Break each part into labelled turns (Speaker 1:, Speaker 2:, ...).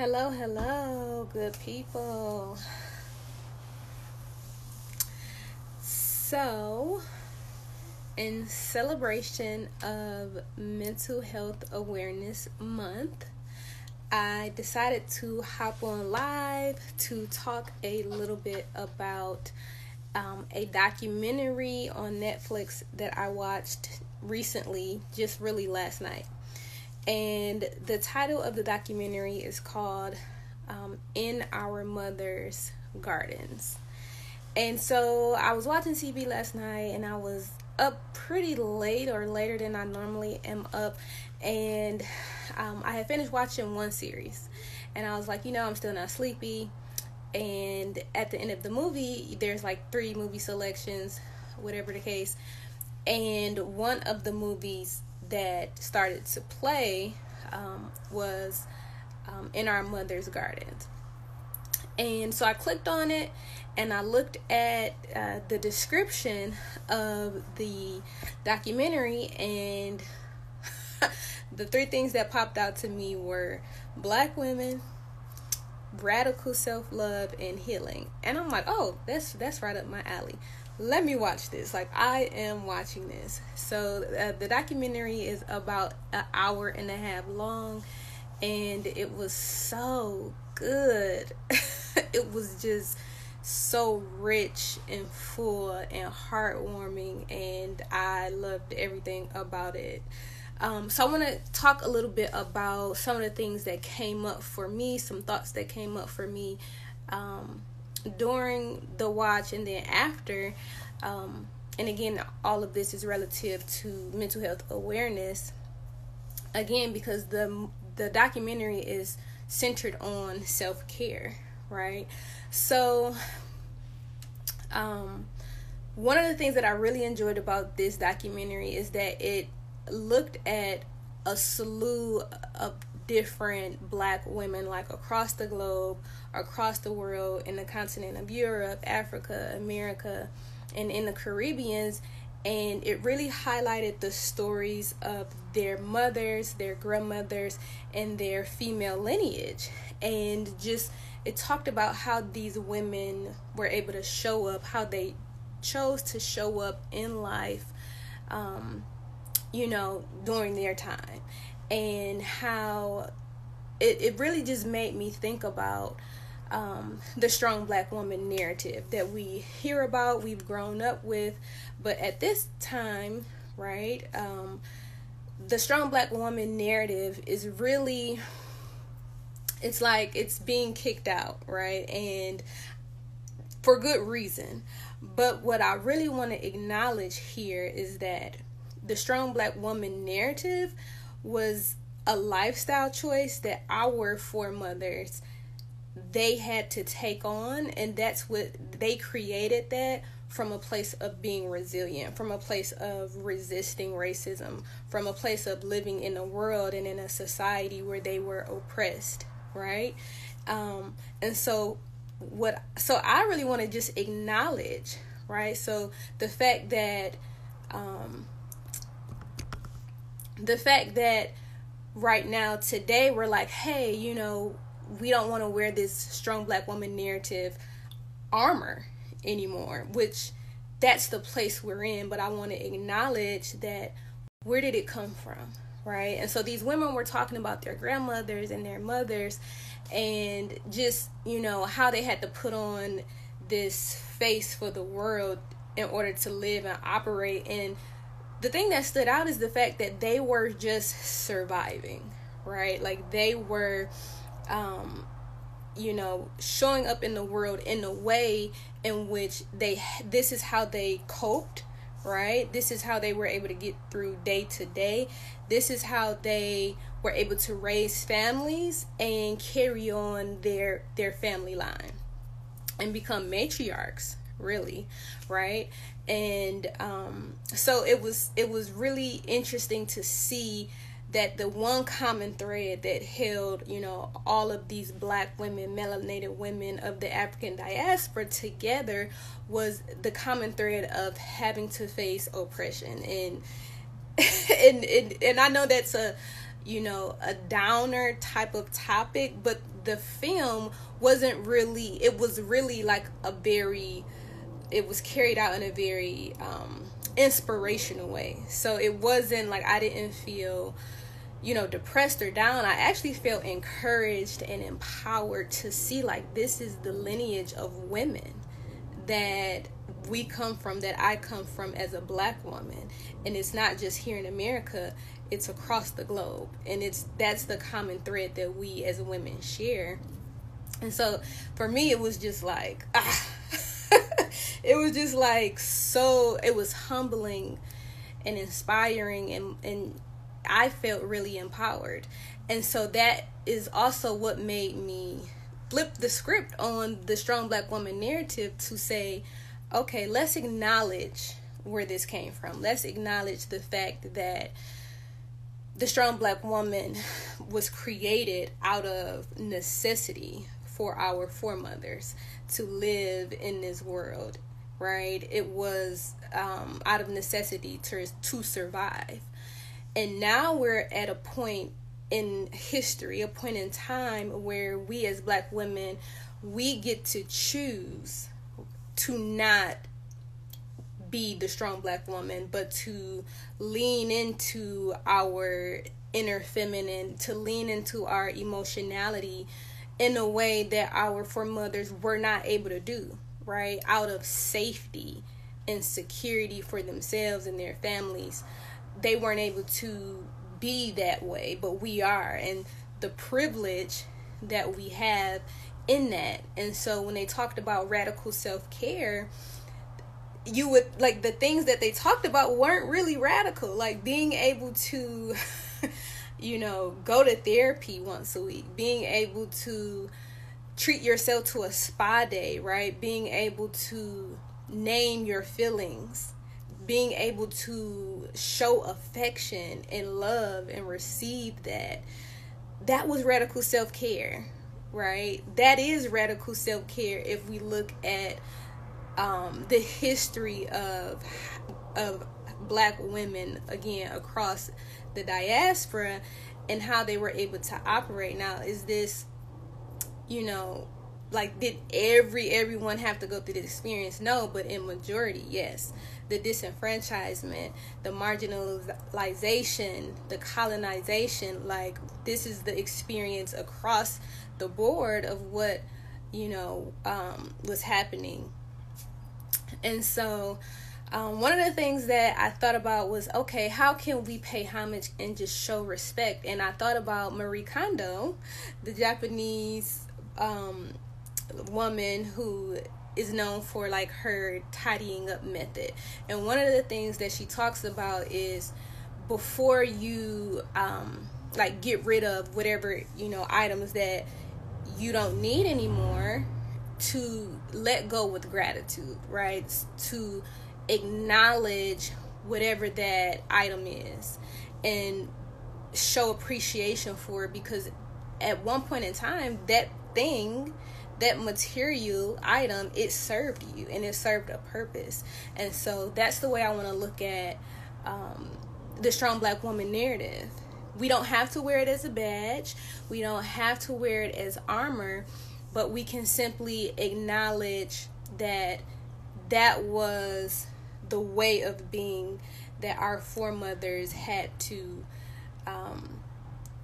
Speaker 1: Hello, hello, good people. So, in celebration of Mental Health Awareness Month, I decided to hop on live to talk a little bit about um, a documentary on Netflix that I watched recently, just really last night and the title of the documentary is called um, In Our Mother's Gardens. And so I was watching TV last night and I was up pretty late or later than I normally am up. And um, I had finished watching one series. And I was like, you know, I'm still not sleepy. And at the end of the movie, there's like three movie selections, whatever the case. And one of the movies that started to play um, was um, in our mother's gardens. And so I clicked on it and I looked at uh, the description of the documentary, and the three things that popped out to me were black women, radical self love, and healing. And I'm like, oh, that's that's right up my alley let me watch this. Like I am watching this. So uh, the documentary is about an hour and a half long, and it was so good. it was just so rich and full and heartwarming, and I loved everything about it. Um, so I want to talk a little bit about some of the things that came up for me, some thoughts that came up for me. Um, during the watch and then after um, and again all of this is relative to mental health awareness. Again because the the documentary is centered on self-care right? So um one of the things that I really enjoyed about this documentary is that it looked at a slew of different black women like across the globe, across the world, in the continent of Europe, Africa, America, and in the Caribbeans. And it really highlighted the stories of their mothers, their grandmothers, and their female lineage. And just it talked about how these women were able to show up, how they chose to show up in life, um, you know, during their time and how it, it really just made me think about um, the strong black woman narrative that we hear about, we've grown up with, but at this time, right, um, the strong black woman narrative is really, it's like it's being kicked out, right, and for good reason. But what I really want to acknowledge here is that the strong black woman narrative was a lifestyle choice that our foremothers they had to take on and that's what they created that from a place of being resilient from a place of resisting racism from a place of living in a world and in a society where they were oppressed right? Um, and so what so i really want to just acknowledge right? So the fact that um, the fact that right now today we're like hey you know we don't want to wear this strong black woman narrative armor anymore which that's the place we're in but i want to acknowledge that where did it come from right? And so these women were talking about their grandmothers and their mothers and just you know how they had to put on this face for the world in order to live and operate. In the thing that stood out is the fact that they were just surviving, right? Like they were, um, you know, showing up in the world in a way in which they, this is how they coped, right? This is how they were able to get through day to day. This is how they were able to raise families and carry on their their family line and become matriarchs really right? And um, so it was it was really interesting to see that the one common thread that held you know all of these black women melanated women of the african diaspora together was the common thread of having to face oppression. And and and, and i know that's a you know, a downer type of topic, but the film wasn't really, it was really like a very, it was carried out in a very um, inspirational way. So it wasn't like I didn't feel, you know, depressed or down. I actually felt encouraged and empowered to see like this is the lineage of women that we come from that I come from as a black woman and it's not just here in America it's across the globe and it's that's the common thread that we as women share and so for me it was just like ah it was just like so it was humbling and inspiring and and I felt really empowered and so that is also what made me flip the script on the strong black woman narrative to say okay, let's acknowledge where this came from. Let's acknowledge the fact that the strong black woman was created out of necessity for our foremothers to live in this world, right? It was um, out of necessity to, to survive. And now we're at a point in history, a point in time where we as black women, we get to choose to not be the strong black woman, but to lean into our inner feminine, to lean into our emotionality in a way that our foremothers were not able to do, right? Out of safety and security for themselves and their families. They weren't able to be that way, but we are. And the privilege that we have in that. And so when they talked about radical self care, you would like the things that they talked about weren't really radical, like being able to, you know, go to therapy once a week, being able to treat yourself to a spa day, right? Being able to name your feelings, being able to show affection and love and receive that. That was radical self care right? That is radical self care if we look at um, the history of of black women again across the diaspora and how they were able to operate. Now, is this, you know, like did every everyone have to go through this experience? No, but in majority, yes. The disenfranchisement, the marginalization, the colonization, like this is the experience across the board of what you know um, was happening and so um, one of the things that I thought about was okay, how can we pay homage and just show respect? And I thought about Marie Kondo, the Japanese um, woman who is known for like her tidying up method. And one of the things that she talks about is before you um, like get rid of whatever you know items that you don't need anymore to let go with gratitude, right? To acknowledge whatever that item is and show appreciation for it because at one point in time that thing that material item it served you and it served a purpose. And so that's the way i want to look at um, the strong black woman narrative. We don't have to wear it as a badge, we don't have to wear it as armor, but we can simply acknowledge that that was the way of being that our foremothers had to um,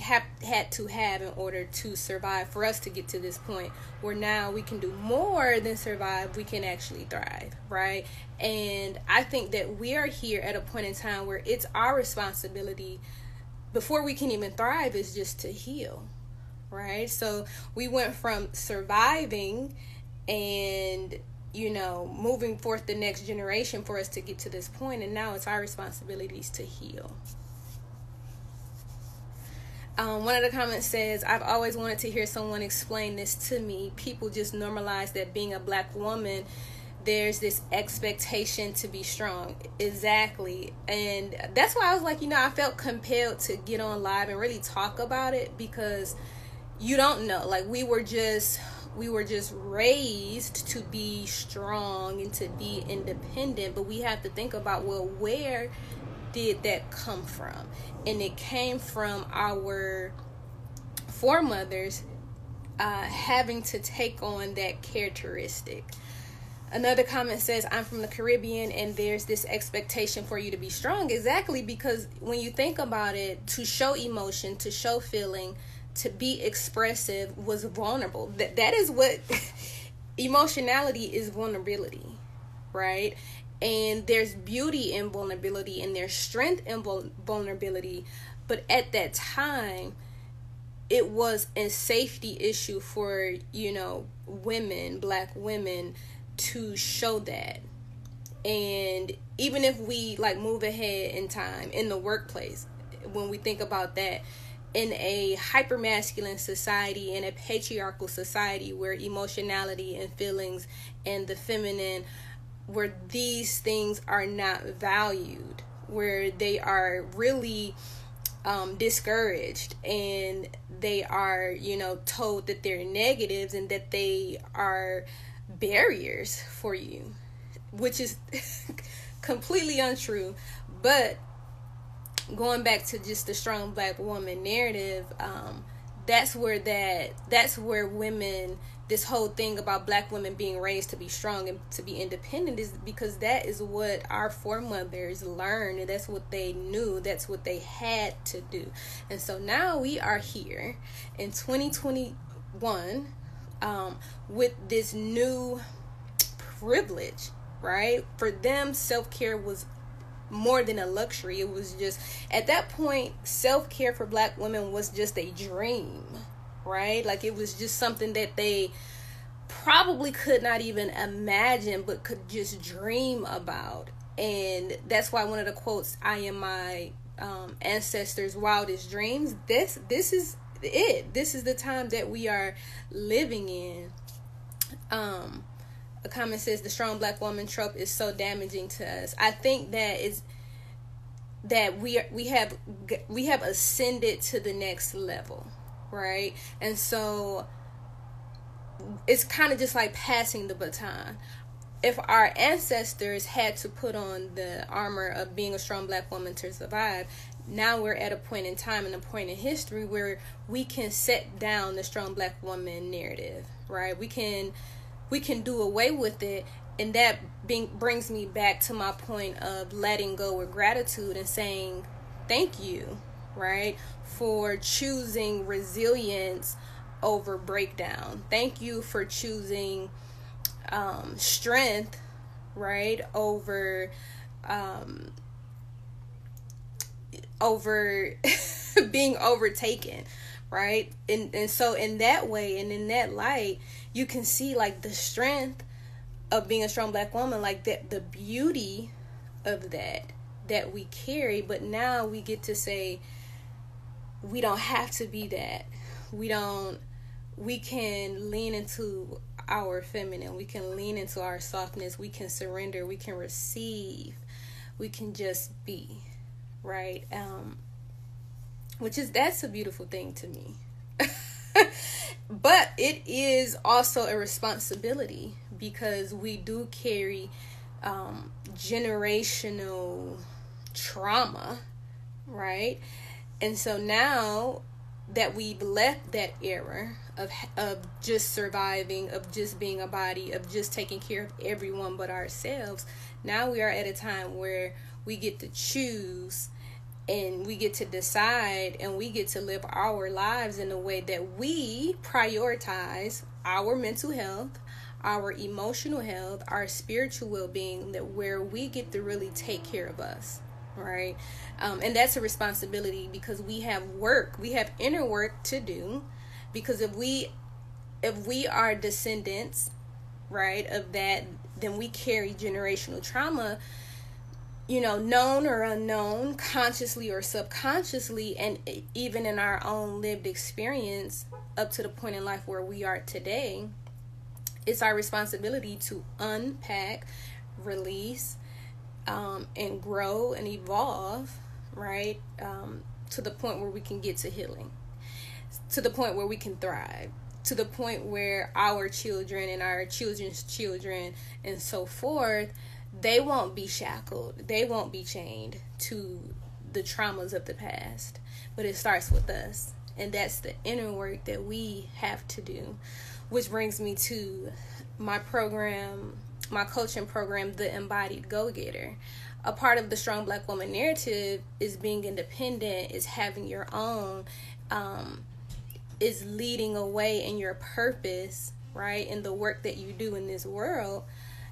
Speaker 1: have had to have in order to survive for us to get to this point where now we can do more than survive we can actually thrive right? And i think that we are here at a point in time where it's our responsibility before we can even thrive is just to heal right? So we went from surviving and you know moving forth the next generation for us to get to this point and now it's our responsibilities to heal um, one of the comments says, I've always wanted to hear someone explain this to me. People just normalize that being a black woman there's this expectation to be strong. Exactly. And that's why I was like, you know, I felt compelled to get on live and really talk about it because you don't know. Like we were just we were just raised to be strong and to be independent, but we have to think about well, where did that come from? And it came from our foremothers uh, having to take on that characteristic. Another comment says, I'm from the Caribbean and there's this expectation for you to be strong. Exactly, because when you think about it, to show emotion, to show feeling, to be expressive was vulnerable. That that is what emotionality is vulnerability, right? And there's beauty in vulnerability and there's strength in vulnerability, but at that time it was a safety issue for, you know, women, black women to show that. And even if we like move ahead in time in the workplace, when we think about that, in a hyper masculine society, in a patriarchal society where emotionality and feelings and the feminine, where these things are not valued, where they are really um, discouraged and they are, you know, told that they're negatives and that they are barriers for you, which is completely untrue. But going back to just the strong black woman narrative, um, that's where that that's where women this whole thing about black women being raised to be strong and to be independent is because that is what our foremothers learned and that's what they knew that's what they had to do and so now we are here in 2021 um, with this new privilege, right? For them, self care was more than a luxury. It was just, at that point, self care for black women was just a dream, right? Like it was just something that they probably could not even imagine, but could just dream about. And that's why one of the quotes, I am my um, ancestors' wildest dreams. This, this is it. This is the time that we are living in. Um, a comment says the strong black woman trope is so damaging to us. I think that is that we are, we have we have ascended to the next level, right? And so it's kind of just like passing the baton. If our ancestors had to put on the armor of being a strong black woman to survive, now we're at a point in time and a point in history where we can set down the strong black woman narrative right we can we can do away with it. And that being, brings me back to my point of letting go with gratitude and saying thank you right for choosing resilience over breakdown. Thank you for choosing um, strength right over um, over being overtaken right? And and so in that way and in that light you can see like the strength of being a strong black woman like that the beauty of that that we carry. But now we get to say we don't have to be that. We don't we can lean into our feminine. We can lean into our softness. We can surrender. We can receive. We can just be right? Um, which is that's a beautiful thing to me. but it is also a responsibility because we do carry um, generational trauma, right? And so now that we've left that era of of just surviving, of just being a body, of just taking care of everyone but ourselves, now we are at a time where we get to choose and we get to decide and we get to live our lives in a way that we prioritize our mental health our emotional health our spiritual well-being that where we get to really take care of us right? Um, and that's a responsibility because we have work we have inner work to do. Because if we if we are descendants right of that then we carry generational trauma you know, known or unknown, consciously or subconsciously, and even in our own lived experience up to the point in life where we are today, it's our responsibility to unpack, release, um, and grow and evolve, right? Um, to the point where we can get to healing, to the point where we can thrive, to the point where our children and our children's children and so forth they won't be shackled. They won't be chained to the traumas of the past. But it starts with us. And that's the inner work that we have to do. Which brings me to my program, my coaching program, The Embodied Go Getter. A part of the Strong Black Woman narrative is being independent, is having your own, um, is leading away in your purpose, right? In the work that you do in this world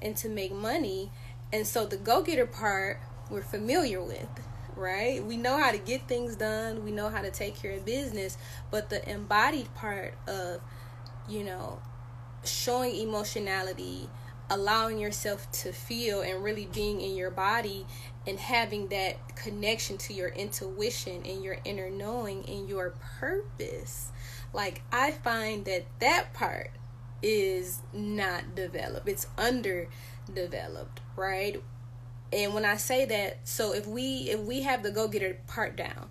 Speaker 1: and to make money. And so the go getter part we're familiar with, right? We know how to get things done, we know how to take care of business, but the embodied part of, you know, showing emotionality, allowing yourself to feel and really being in your body and having that connection to your intuition and your inner knowing and your purpose. Like I find that that part is not developed. It's underdeveloped, right? And when I say that, so if we if we have the go-getter part down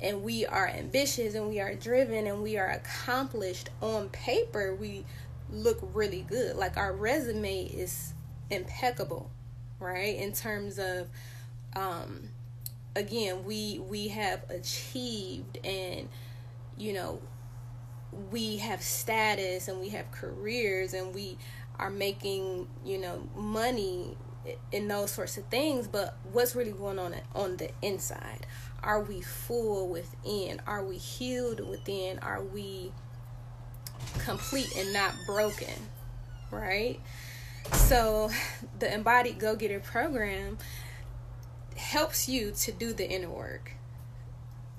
Speaker 1: and we are ambitious and we are driven and we are accomplished on paper, we look really good. Like our resume is impeccable, right? In terms of um again, we we have achieved and you know we have status and we have careers and we are making you know money in those sorts of things but what's really going on on the inside? Are we full within? Are we healed within? Are we complete and not broken right? So the embodied go-getter program helps you to do the inner work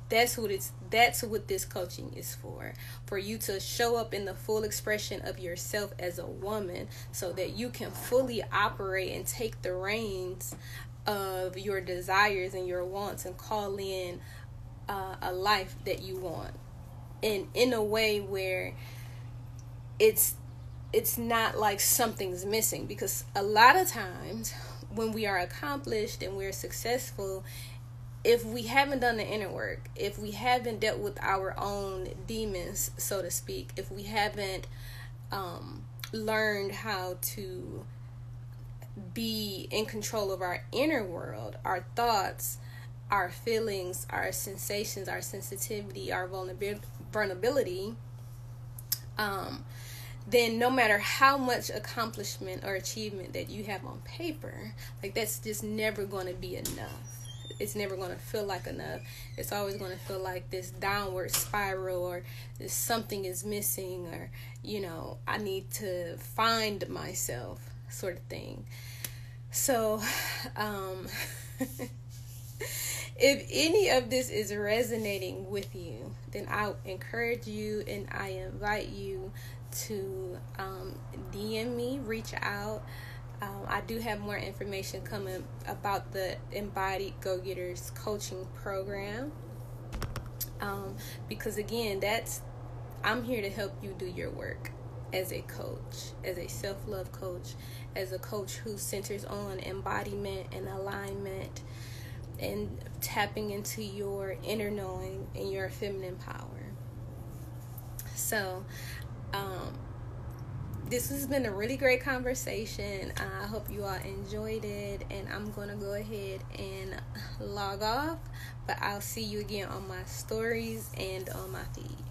Speaker 1: that's what it's that's what this coaching is for for you to show up in the full expression of yourself as a woman so that you can fully operate and take the reins of your desires and your wants and call in uh, a life that you want. And in a way where it's it's not like something's missing because a lot of times when we are accomplished and we're successful if we haven't done the inner work, if we haven't dealt with our own demons, so to speak, if we haven't um, learned how to be in control of our inner world, our thoughts, our feelings, our sensations, our sensitivity, our vulnerability, um, then no matter how much accomplishment or achievement that you have on paper, like that's just never going to be enough it's never going to feel like enough. It's always going to feel like this downward spiral or something is missing or, you know, I need to find myself sort of thing. So, um, if any of this is resonating with you, then I encourage you and I invite you to um, DM me, reach out. Um, I do have more information coming about the Embodied Go Getters coaching program. Um, because again, that's I'm here to help you do your work as a coach, as a self love coach, as a coach who centers on embodiment and alignment and tapping into your inner knowing and your feminine power. So, um, this has been a really great conversation. I hope you all enjoyed it, and I'm gonna go ahead and log off. But I'll see you again on my stories and on my feed.